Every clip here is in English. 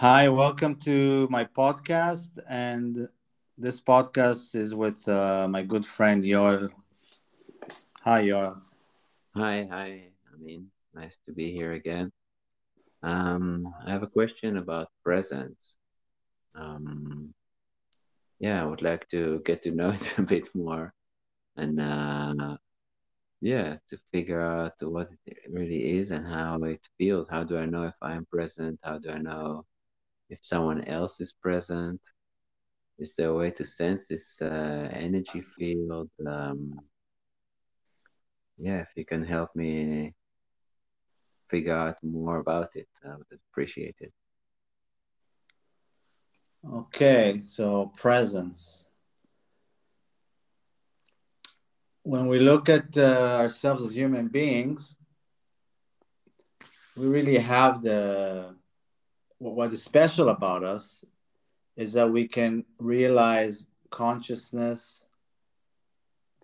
Hi, welcome to my podcast. And this podcast is with uh, my good friend Yoel. Hi, Yoel. Hi, hi. I mean, nice to be here again. Um, I have a question about presence. Um, yeah, I would like to get to know it a bit more and uh, yeah, to figure out what it really is and how it feels. How do I know if I'm present? How do I know if someone else is present? Is there a way to sense this uh, energy field? Um, yeah, if you can help me figure out more about it, I would appreciate it. Okay, so presence. When we look at uh, ourselves as human beings, we really have the what is special about us is that we can realize consciousness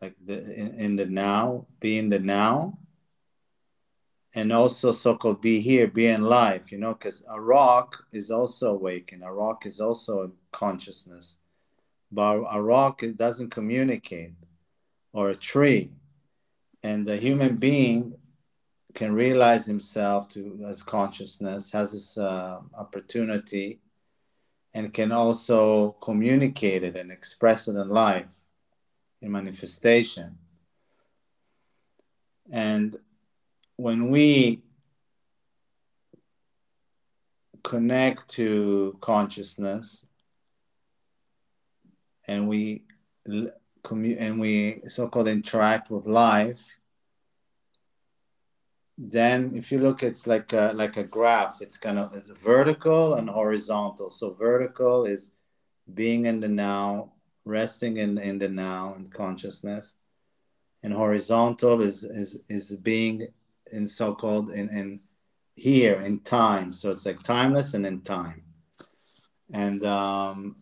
like the in, in the now be in the now and also so-called be here be in life you know because a rock is also awakened a rock is also consciousness. But a rock it doesn't communicate or a tree. And the human being can realize himself to as consciousness has this uh, opportunity and can also communicate it and express it in life in manifestation. And when we connect to consciousness and we and we so-called interact with life then if you look it's like a, like a graph. It's kind of it's vertical and horizontal. So vertical is being in the now resting in, in the now and consciousness. And horizontal is is is being in so-called in, in here in time. So it's like timeless and in time. And um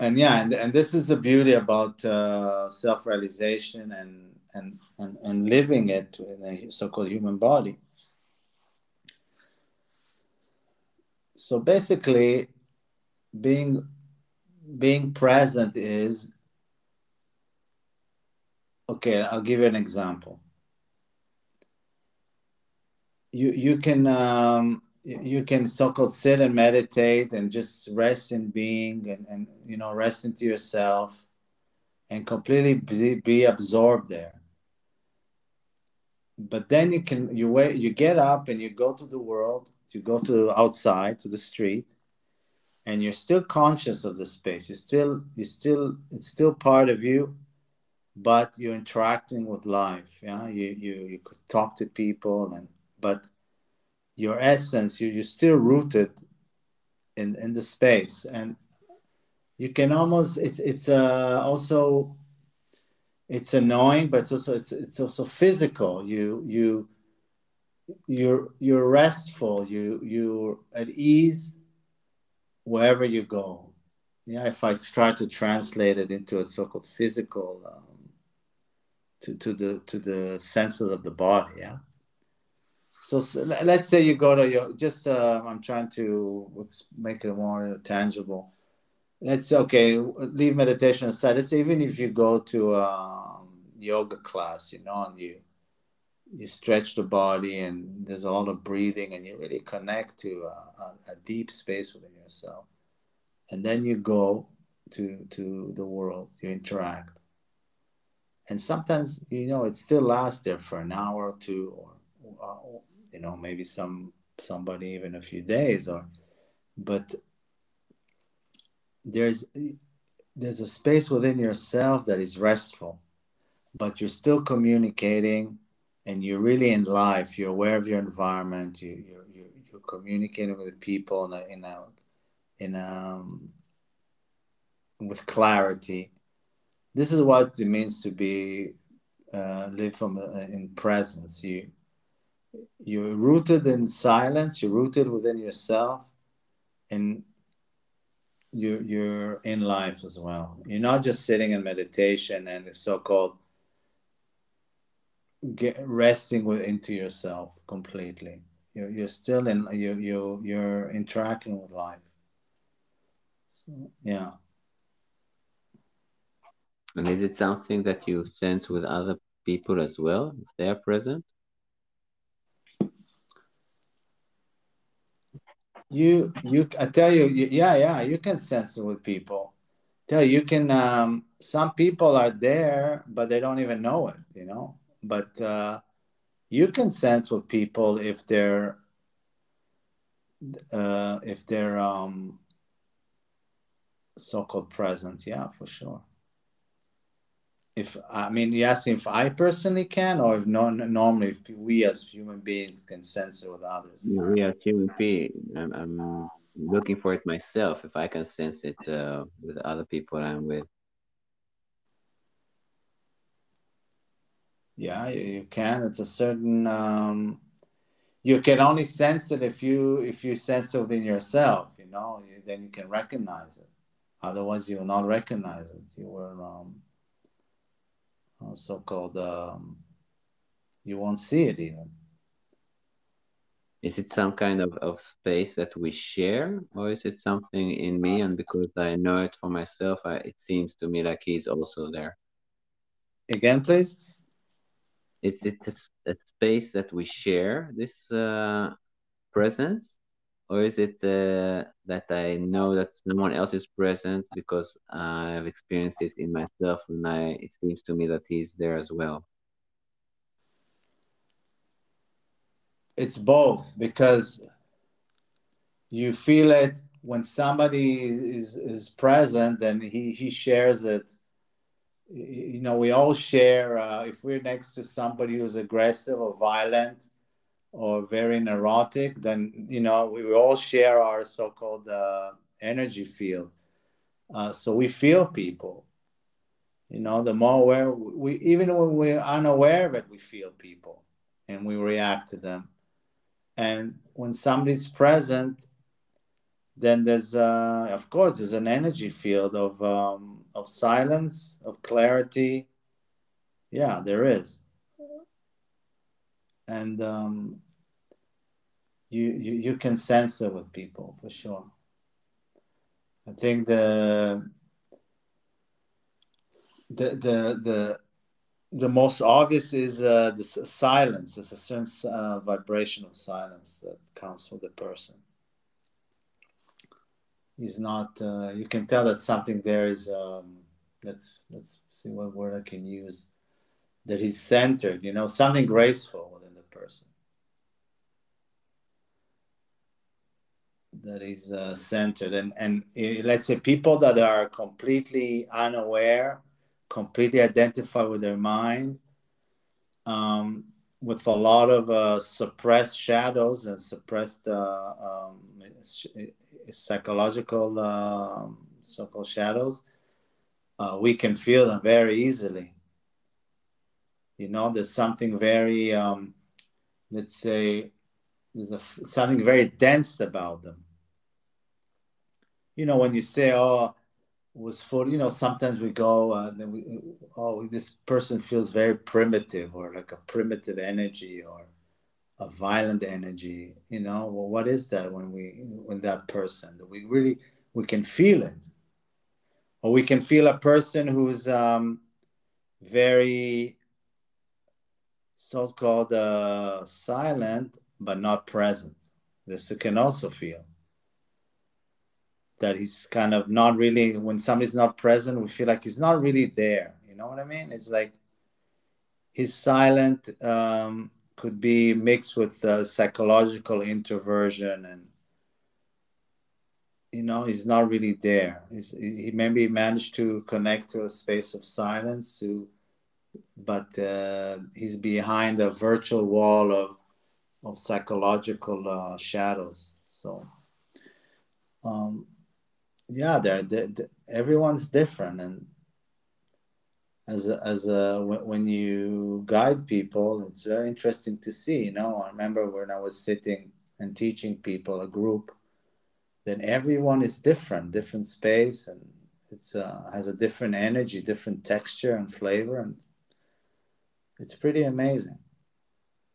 and yeah and, and this is the beauty about uh, self-realization and, and and and living it in a so-called human body. So basically being being present is okay i'll give you an example. You you can um, you can so-called sit and meditate and just rest in being and, and you know rest into yourself and completely be, be absorbed there. But then you can you wait you get up and you go to the world you go to outside to the street and you're still conscious of the space. You still you still it's still part of you but you're interacting with life yeah? You you, you could talk to people and but your essence, you, you're still rooted in, in the space. And you can almost, it's, it's uh, also, it's annoying, but it's also, it's, it's also physical. You, you, you're, you're restful. You, you're at ease wherever you go. Yeah, if I try to translate it into a so-called physical, um, to, to the to the senses of the body, yeah so, let's say you go to your just uh, i'm trying to make it more tangible. Let's okay leave meditation aside. Let's say even if you go to a um, yoga class you know and you you stretch the body and there's a lot of breathing and you really connect to a, a, a deep space within yourself and then you go to to the world you interact. And sometimes you know it still lasts there for an hour or two or, or you know maybe some somebody even a few days or but there's there's a space within yourself that is restful but you're still communicating and you're really in life. You're aware of your environment. You, you're, you're, communicating with people in a, in a, in a, um, with clarity. This is what it means to be uh, live from uh, in presence. You you're rooted in silence you're rooted within yourself and you're, you're in life as well. You're not just sitting in meditation and so-called get resting into yourself completely. You're, you're still in you you you're interacting with life. So yeah. And is it something that you sense with other people as well if they are present you you i tell you, you yeah yeah you can sense it with people. Tell you, you can um some people are there but they don't even know it you know? But uh you can sense with people if they're uh, if they're um, so-called present. Yeah for sure if i mean you ask if i personally can or if no, normally if we as human beings can sense it with others. We as human beings I'm, I'm, looking for it myself if i can sense it uh, with other people i'm with. Yeah you can it's a certain um, you can only sense it if you if you sense it within yourself you know you, then you can recognize it. Otherwise you will not recognize it. You will um, so-called um, you won't see it even. Is it some kind of, of space that we share or is it something in me? And because i know it for myself I, it seems to me like he's also there. Again please? Is it a, a space that we share this uh, presence or is it uh, that i know that someone else is present because i've experienced it in myself and i it seems to me that he's there as well? It's both because you feel it when somebody is is present and he he shares it. You know, we all share, uh, if we're next to somebody who's aggressive or violent or very neurotic, then, you know, we, we all share our so called uh, energy field. Uh, so we feel people. You know, the more aware we, even when we're unaware of it, we feel people and we react to them. And when somebody's present, then there's uh, of course there's an energy field of um, of silence of clarity yeah there is and um, you, you you can sense it with people for sure i think the the the the the most obvious is uh, the silence. There's a certain uh, vibration of silence that comes from the person he's not uh, you can tell that something there is um, let's let's see what word i can use that he's centered you know something graceful within person that is uh, centered and and let's say people that are completely unaware completely identified with their mind um, with a lot of uh, suppressed shadows and suppressed uh, um, psychological um, so-called shadows, uh, we can feel them very easily. You know, there's something very, um, let's say, there's a, something very dense about them. You know, when you say, "Oh, was for," you know, sometimes we go uh, and then we, oh, this person feels very primitive or like a primitive energy or a violent energy you know well what is that when we when that person we really we can feel it or we can feel a person who's um, very so-called uh, silent but not present. This you can also feel. That he's kind of not really when somebody's not present we feel like he's not really there. You know what i mean? It's like he's silent um, could be mixed with uh, psychological introversion and you know he's not really there. He's, he maybe managed to connect to a space of silence to but uh, he's behind a virtual wall of of psychological uh, shadows. So um, yeah they're, everyone's different. And as a, as a when you guide people it's very interesting to see you know? I remember when i was sitting and teaching people a group then everyone is different different space and it's uh, has a different energy different texture and flavor and it's pretty amazing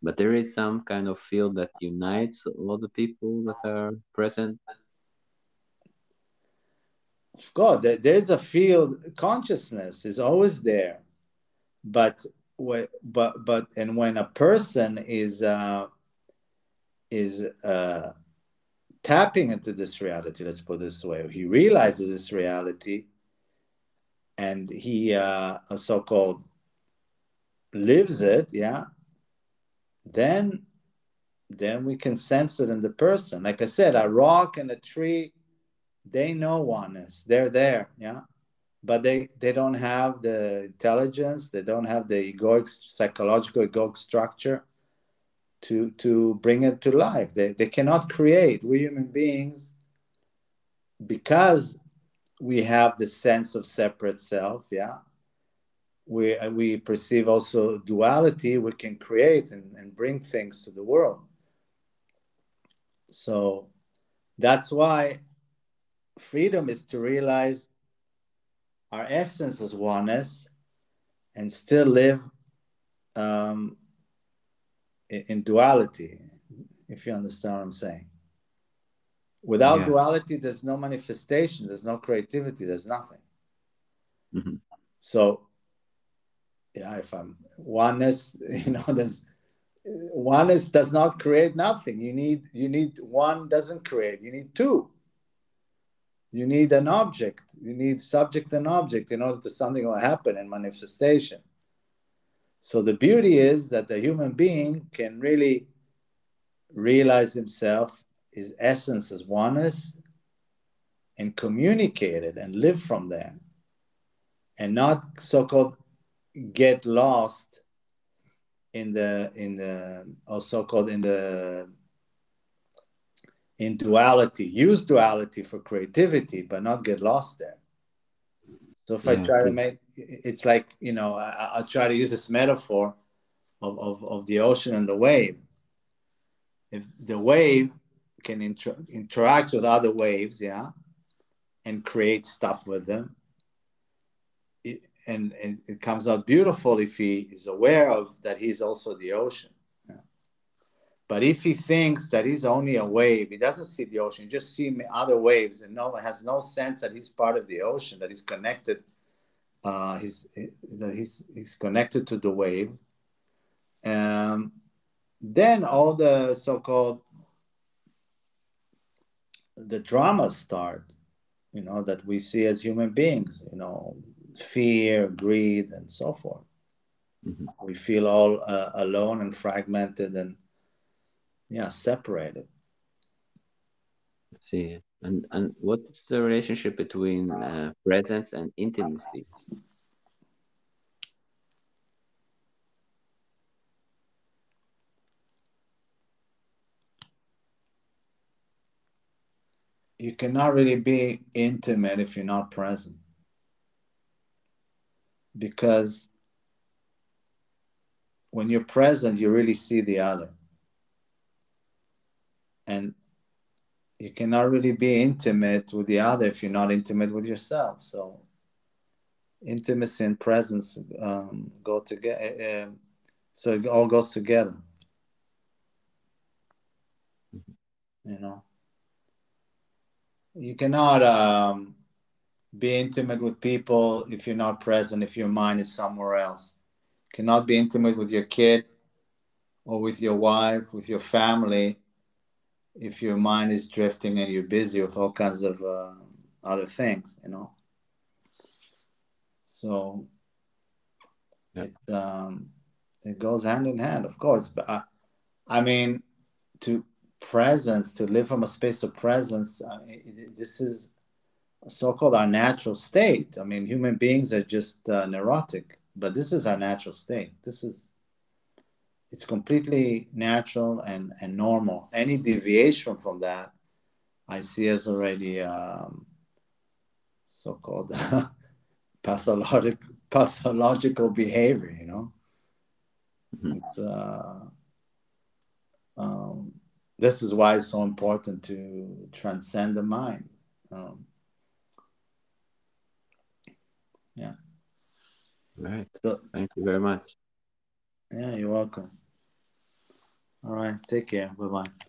but there is some kind of field that unites all the people that are present. Of course, there is a field. Consciousness is always there, but but but and when a person is uh, is uh, tapping into this reality, let's put this way, he realizes this reality, and he uh, a so-called lives it, yeah, then then we can sense it in the person. Like I said, a rock and a tree, they know oneness. They're there, yeah. But they, they don't have the intelligence, they don't have the egoic, psychological egoic structure to, to bring it to life. They, they cannot create. We human beings, because we have the sense of separate self, yeah, we, uh, we perceive also duality, we can create and, and bring things to the world. So that's why freedom is to realize our essence as oneness and still live um, in, in, duality, if you understand what I'm saying. Without yeah. duality, there's no manifestation, there's no creativity, there's nothing. Mm-hmm. So yeah, if I'm oneness, you know, there's oneness does not create nothing. You need you need one doesn't create. You need two. You need an object. You need subject and object in order to something will happen in manifestation. So the beauty is that the human being can really realize himself, his essence as oneness, and communicate it and live from there, and not so-called get lost in the in the also called in the in duality use duality for creativity but not get lost there so if yeah. i mm, try to make it's like you know I, will try to use this metaphor of, of, of the ocean and the wave if the wave can inter- interact with other waves yeah and create stuff with them and, and it comes out beautiful if he is aware of that he's also the ocean. Yeah. But if he thinks that he's only a wave, he doesn't see the ocean, just see other waves, and no has no sense that he's part of the ocean, that he's connected, uh, he's that he's he's connected to the wave. Um, then all the so-called the dramas start, you know, that we see as human beings, you know, fear, greed, and so forth. Mm-hmm. We feel all uh, alone and fragmented and yeah, separated. Let's see. And and what's the relationship between uh, presence and intimacy? You cannot really be intimate if you're not present because when you're present, you really see the other. And you cannot really be intimate with the other if you're not intimate with yourself. So, intimacy and presence um, go together. Uh, eh, so, it all goes together. You know, you cannot um, be intimate with people if you're not present, if your mind is somewhere else. Cannot be intimate with your kid or with your wife, with your family, if your mind is drifting and you're busy with all kinds of uh, other things, you know. So yeah. it's um, it goes hand in hand, of course. But I, I mean, to presence, to live from a space of presence, I mean, this is so-called our natural state. I mean, human beings are just uh, neurotic, but this is our natural state. This is it's completely natural and, and normal. Any deviation from that, I see as already um, so-called pathologic pathological behavior. You know, mm-hmm. it's uh, um, this is why it's so important to transcend the mind. Um, yeah. All right. So, Thank you very much. Yeah, you're welcome. All right. Take care. Bye bye.